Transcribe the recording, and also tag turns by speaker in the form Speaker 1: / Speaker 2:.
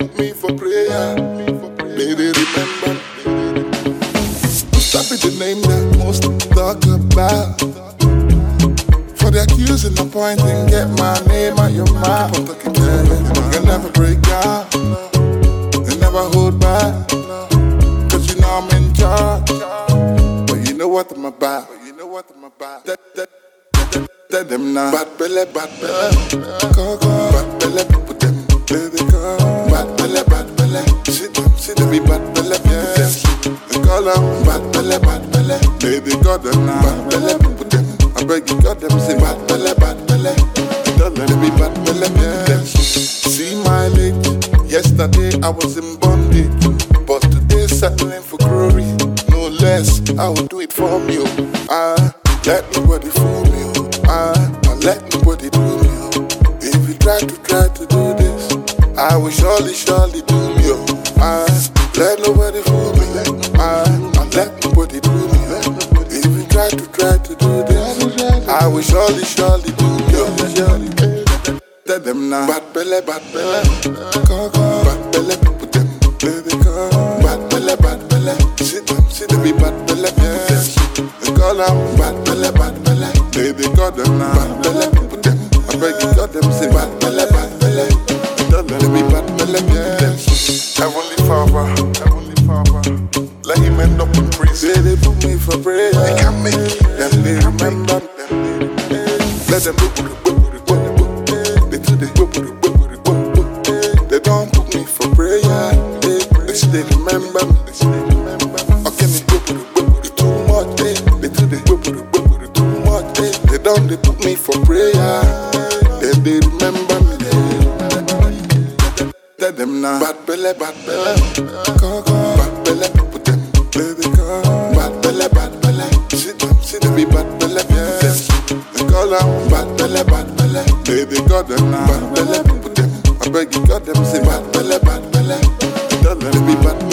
Speaker 1: Me for prayer, baby, remember. Stop it, the name that most talk about. For the accusing, the pointing, get my name out your mouth. You never break down, you never hold back. Cause you know I'm in charge. But you know what I'm about. You know what I'm about. That, that, that, that, them now. Bad belly, bad belly. Go, go. Be bad call them bad bad. Baby, them. Bad them. I beg you, them. Say bad bad. Tell them, bad. See my leg. Yesterday I was in bondage, but today settling for glory. No less, I will do it for me. Oh. I let nobody fool me. Oh. Ah, I let nobody do me. Oh. If you try to try to do this, I will surely, surely do me. Oh. I let nobody fool me. I, I let nobody do me. If you try to try to do this, I will surely, surely do me. Oh. Tell them now. Bad belly, bad belly. Go, go. Bad belly, people them. Baby, go. Bad belly, bad belly. See them, see them be bad belly, people. They call them bad belly, bad belly. Baby, call them now. Bad belly, people them. I beg you, call them, say bad belly, bad belly. Tell them they be bad people them. Heavenly Father, Heavenly Father. Let him end up in prison. They put me for prayer. They can't make it. Them they remember. Them they Let them do they do the go go go go go go. They don't put me for prayer. They, they still remember me. They remember me. Okay, me go go go go too much. They, they do the go go go go too much. They, they don't they put me for prayer. They, they remember me. Them now. Bad belly, bad belly. Go go. Bad belly, people them. Baby go. Bad belly, bad belly. See them, see them be bad belly, people them. They call them bad belly, bad belly. Baby got them now. Bad belly, people them. I beg you got them say bad belly, bad belly. Tell them they be bad belly.